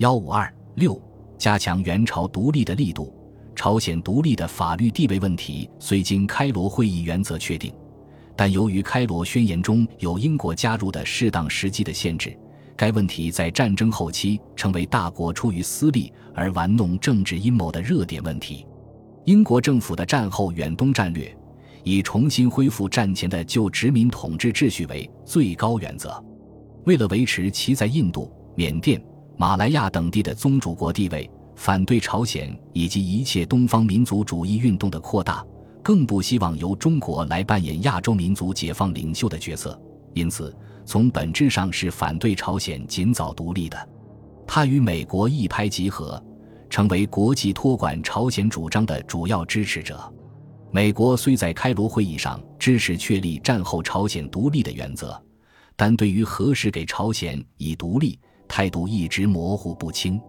幺五二六，加强元朝独立的力度。朝鲜独立的法律地位问题虽经开罗会议原则确定，但由于开罗宣言中有英国加入的适当时机的限制，该问题在战争后期成为大国出于私利而玩弄政治阴谋的热点问题。英国政府的战后远东战略以重新恢复战前的旧殖民统治秩序为最高原则，为了维持其在印度、缅甸。马来亚等地的宗主国地位，反对朝鲜以及一切东方民族主义运动的扩大，更不希望由中国来扮演亚洲民族解放领袖的角色。因此，从本质上是反对朝鲜尽早独立的。他与美国一拍即合，成为国际托管朝鲜主张的主要支持者。美国虽在开罗会议上支持确立战后朝鲜独立的原则，但对于何时给朝鲜以独立，态度一直模糊不清。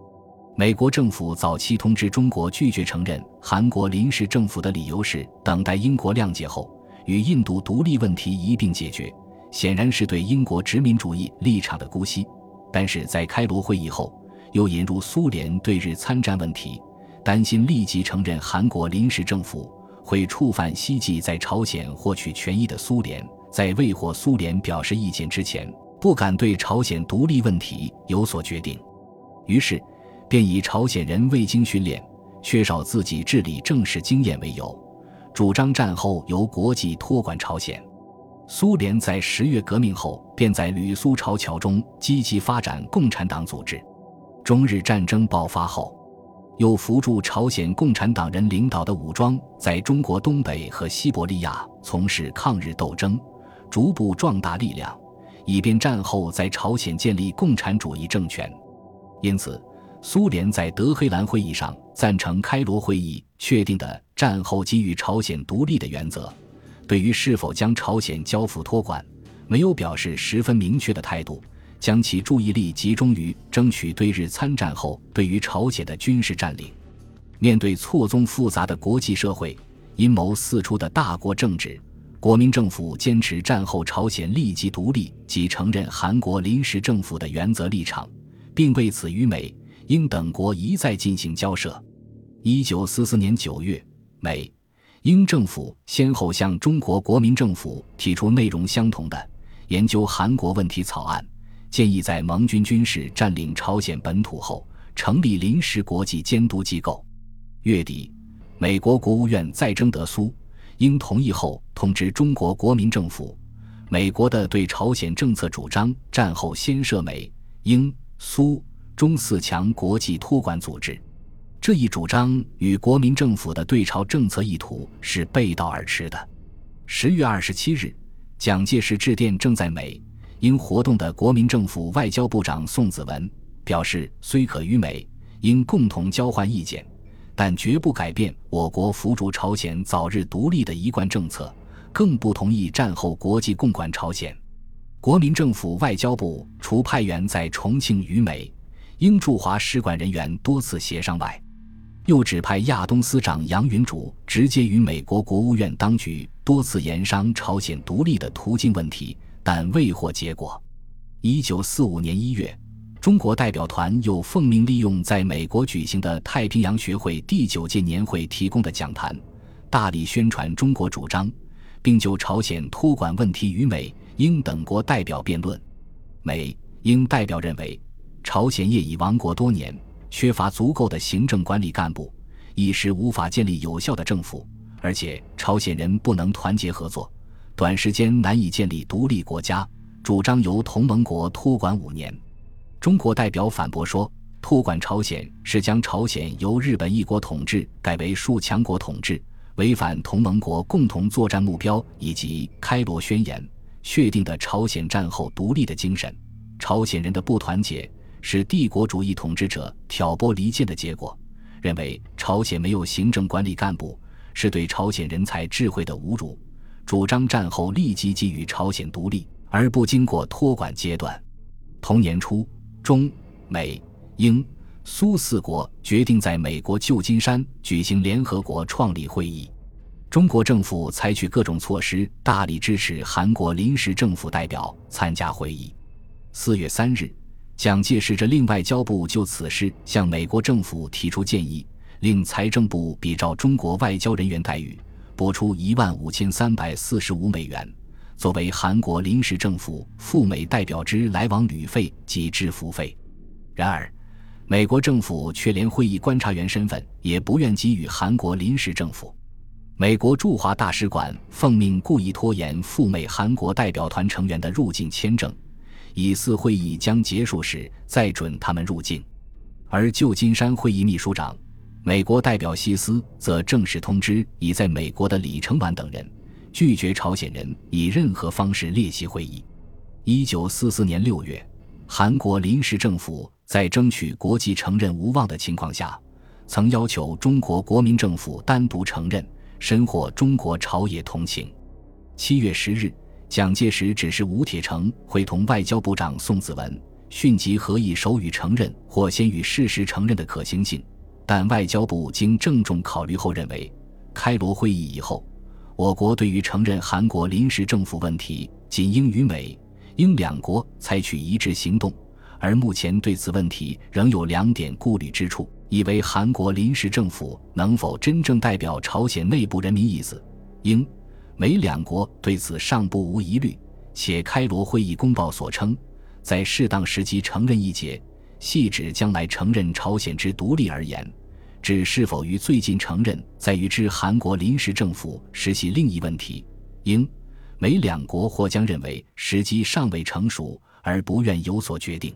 美国政府早期通知中国拒绝承认韩国临时政府的理由是等待英国谅解后与印度独立问题一并解决，显然是对英国殖民主义立场的姑息。但是在开罗会议后，又引入苏联对日参战问题，担心立即承认韩国临时政府会触犯希冀在朝鲜获取权益的苏联，在未获苏联表示意见之前。不敢对朝鲜独立问题有所决定，于是便以朝鲜人未经训练、缺少自己治理政事经验为由，主张战后由国际托管朝鲜。苏联在十月革命后便在旅苏朝桥中积极发展共产党组织。中日战争爆发后，又扶助朝鲜共产党人领导的武装在中国东北和西伯利亚从事抗日斗争，逐步壮大力量。以便战后在朝鲜建立共产主义政权，因此，苏联在德黑兰会议上赞成开罗会议确定的战后给予朝鲜独立的原则。对于是否将朝鲜交付托管，没有表示十分明确的态度，将其注意力集中于争取对日参战后对于朝鲜的军事占领。面对错综复杂的国际社会、阴谋四出的大国政治。国民政府坚持战后朝鲜立即独立及承认韩国临时政府的原则立场，并为此与美、英等国一再进行交涉。一九四四年九月，美、英政府先后向中国国民政府提出内容相同的研究韩国问题草案，建议在盟军军事占领朝鲜本土后成立临时国际监督机构。月底，美国国务院再征得苏。应同意后，通知中国国民政府，美国的对朝鲜政策主张，战后先设美、英、苏、中四强国际托管组织。这一主张与国民政府的对朝政策意图是背道而驰的。十月二十七日，蒋介石致电正在美、英活动的国民政府外交部长宋子文，表示虽可与美、英共同交换意见。但绝不改变我国扶助朝鲜早日独立的一贯政策，更不同意战后国际共管朝鲜。国民政府外交部除派员在重庆与美、英驻华使馆人员多次协商外，又指派亚东司长杨云竹直接与美国国务院当局多次研商朝鲜独立的途径问题，但未获结果。一九四五年一月。中国代表团又奉命利用在美国举行的太平洋学会第九届年会提供的讲坛，大力宣传中国主张，并就朝鲜托管问题与美、英等国代表辩论。美、英代表认为，朝鲜业已亡国多年，缺乏足够的行政管理干部，一时无法建立有效的政府，而且朝鲜人不能团结合作，短时间难以建立独立国家，主张由同盟国托管五年。中国代表反驳说，托管朝鲜是将朝鲜由日本一国统治改为数强国统治，违反同盟国共同作战目标以及开罗宣言确定的朝鲜战后独立的精神。朝鲜人的不团结是帝国主义统治者挑拨离间的结果。认为朝鲜没有行政管理干部是对朝鲜人才智慧的侮辱。主张战后立即给予朝鲜独立，而不经过托管阶段。同年初。中、美、英、苏四国决定在美国旧金山举行联合国创立会议。中国政府采取各种措施，大力支持韩国临时政府代表参加会议。四月三日，蒋介石着令外交部就此事向美国政府提出建议，令财政部比照中国外交人员待遇，拨出一万五千三百四十五美元，作为韩国临时政府赴美代表之来往旅费及支付费。然而，美国政府却连会议观察员身份也不愿给予韩国临时政府。美国驻华大使馆奉命故意拖延赴美韩国代表团成员的入境签证。以四会议将结束时再准他们入境，而旧金山会议秘书长、美国代表希斯则正式通知已在美国的李承晚等人，拒绝朝鲜人以任何方式列席会议。一九四四年六月，韩国临时政府在争取国际承认无望的情况下，曾要求中国国民政府单独承认，深获中国朝野同情。七月十日。蒋介石指示吴铁城会同外交部长宋子文迅即合议手语承认或先予事实承认的可行性，但外交部经郑重考虑后认为，开罗会议以后，我国对于承认韩国临时政府问题，仅应与美、英两国采取一致行动，而目前对此问题仍有两点顾虑之处：一为韩国临时政府能否真正代表朝鲜内部人民意思，英。美两国对此尚不无疑虑，且开罗会议公报所称，在适当时机承认一节，系指将来承认朝鲜之独立而言；指是否于最近承认，在于之韩国临时政府实习另一问题。英、美两国或将认为时机尚未成熟，而不愿有所决定。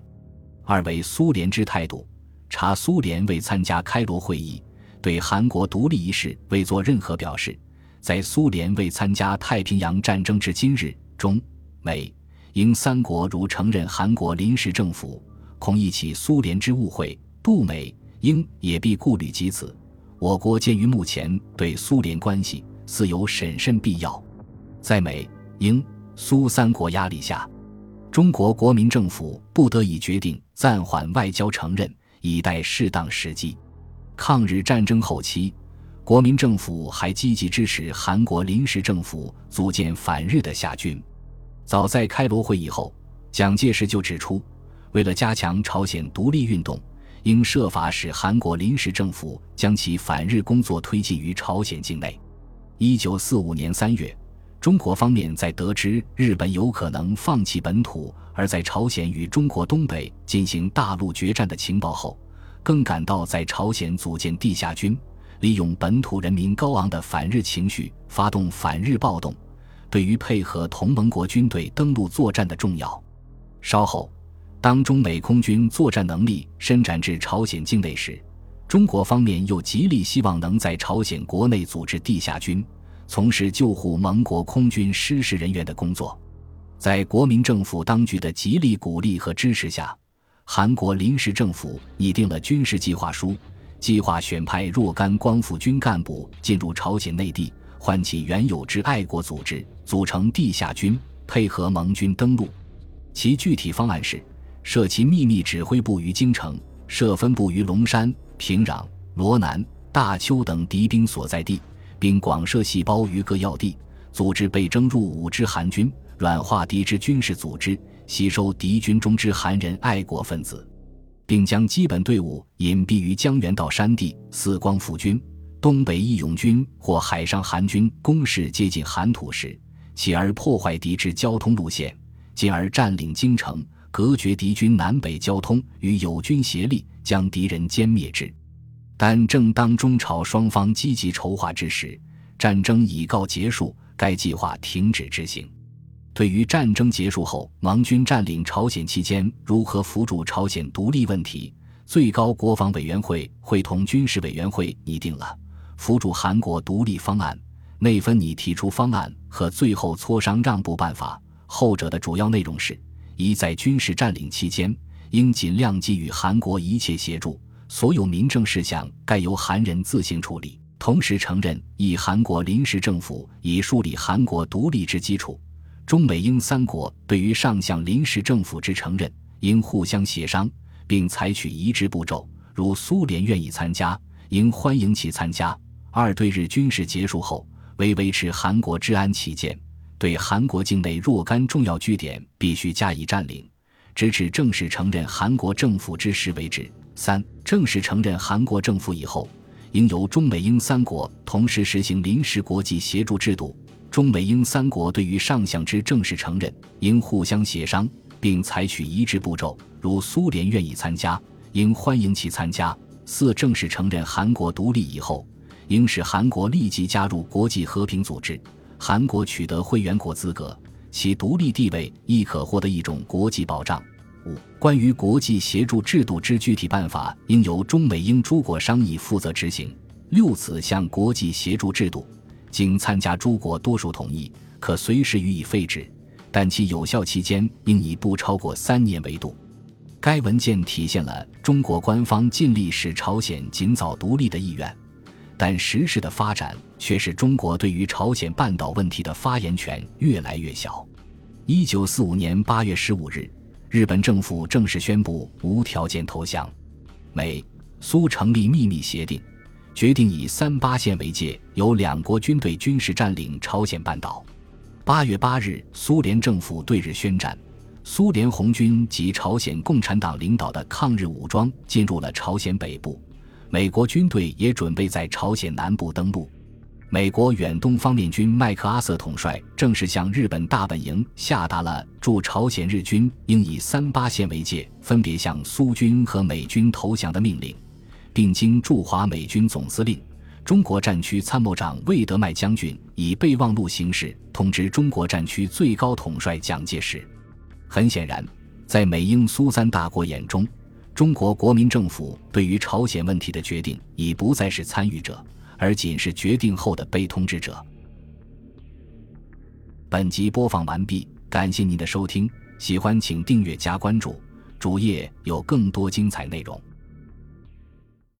二为苏联之态度，查苏联未参加开罗会议，对韩国独立一事未做任何表示。在苏联未参加太平洋战争至今日，中、美、英三国如承认韩国临时政府，恐引起苏联之误会，杜美、英也必顾虑及此。我国鉴于目前对苏联关系，似有审慎必要。在美、英、苏三国压力下，中国国民政府不得已决定暂缓外交承认，以待适当时机。抗日战争后期。国民政府还积极支持韩国临时政府组建反日的夏军。早在开罗会议后，蒋介石就指出，为了加强朝鲜独立运动，应设法使韩国临时政府将其反日工作推进于朝鲜境内。一九四五年三月，中国方面在得知日本有可能放弃本土，而在朝鲜与中国东北进行大陆决战的情报后，更感到在朝鲜组建地下军。利用本土人民高昂的反日情绪，发动反日暴动，对于配合同盟国军队登陆作战的重要。稍后，当中美空军作战能力伸展至朝鲜境内时，中国方面又极力希望能在朝鲜国内组织地下军，从事救护盟国空军失事人员的工作。在国民政府当局的极力鼓励和支持下，韩国临时政府拟定了军事计划书。计划选派若干光复军干部进入朝鲜内地，唤起原有之爱国组织，组成地下军，配合盟军登陆。其具体方案是：设其秘密指挥部于京城，设分部于龙山、平壤、罗南、大邱等敌兵所在地，并广设细胞于各要地，组织被征入伍之韩军，软化敌之军事组织，吸收敌军中之韩人爱国分子。并将基本队伍隐蔽于江原道山地，四光复军、东北义勇军或海上韩军攻势接近韩土时，起而破坏敌之交通路线，进而占领京城，隔绝敌军南北交通，与友军协力将敌人歼灭之。但正当中朝双方积极筹划之时，战争已告结束，该计划停止执行。对于战争结束后盟军占领朝鲜期间如何扶助朝鲜独立问题，最高国防委员会会同军事委员会拟定了扶助韩国独立方案，内分拟提出方案和最后磋商让步办法。后者的主要内容是：一，在军事占领期间，应尽量给予韩国一切协助，所有民政事项该由韩人自行处理，同时承认以韩国临时政府以树立韩国独立之基础。中美英三国对于上项临时政府之承认，应互相协商，并采取一致步骤。如苏联愿意参加，应欢迎其参加。二对日军事结束后，为维持韩国治安起见，对韩国境内若干重要据点必须加以占领，直至正式承认韩国政府之时为止。三、正式承认韩国政府以后，应由中美英三国同时实行临时国际协助制度。中美英三国对于上项之正式承认，应互相协商，并采取一致步骤。如苏联愿意参加，应欢迎其参加。四、正式承认韩国独立以后，应使韩国立即加入国际和平组织。韩国取得会员国资格，其独立地位亦可获得一种国际保障。五、关于国际协助制度之具体办法，应由中美英诸国商议负责执行。六、此项国际协助制度。经参加诸国多数同意，可随时予以废止，但其有效期间应以不超过三年为度。该文件体现了中国官方尽力使朝鲜尽早独立的意愿，但实施的发展却使中国对于朝鲜半岛问题的发言权越来越小。一九四五年八月十五日，日本政府正式宣布无条件投降，美苏成立秘密协定。决定以三八线为界，由两国军队军事占领朝鲜半岛。八月八日，苏联政府对日宣战，苏联红军及朝鲜共产党领导的抗日武装进入了朝鲜北部，美国军队也准备在朝鲜南部登陆。美国远东方面军麦克阿瑟统帅正式向日本大本营下达了驻朝鲜日军应以三八线为界，分别向苏军和美军投降的命令。并经驻华美军总司令、中国战区参谋长魏德迈将军以备忘录形式通知中国战区最高统帅蒋介石。很显然，在美英苏三大国眼中，中国国民政府对于朝鲜问题的决定已不再是参与者，而仅是决定后的被通知者。本集播放完毕，感谢您的收听，喜欢请订阅加关注，主页有更多精彩内容。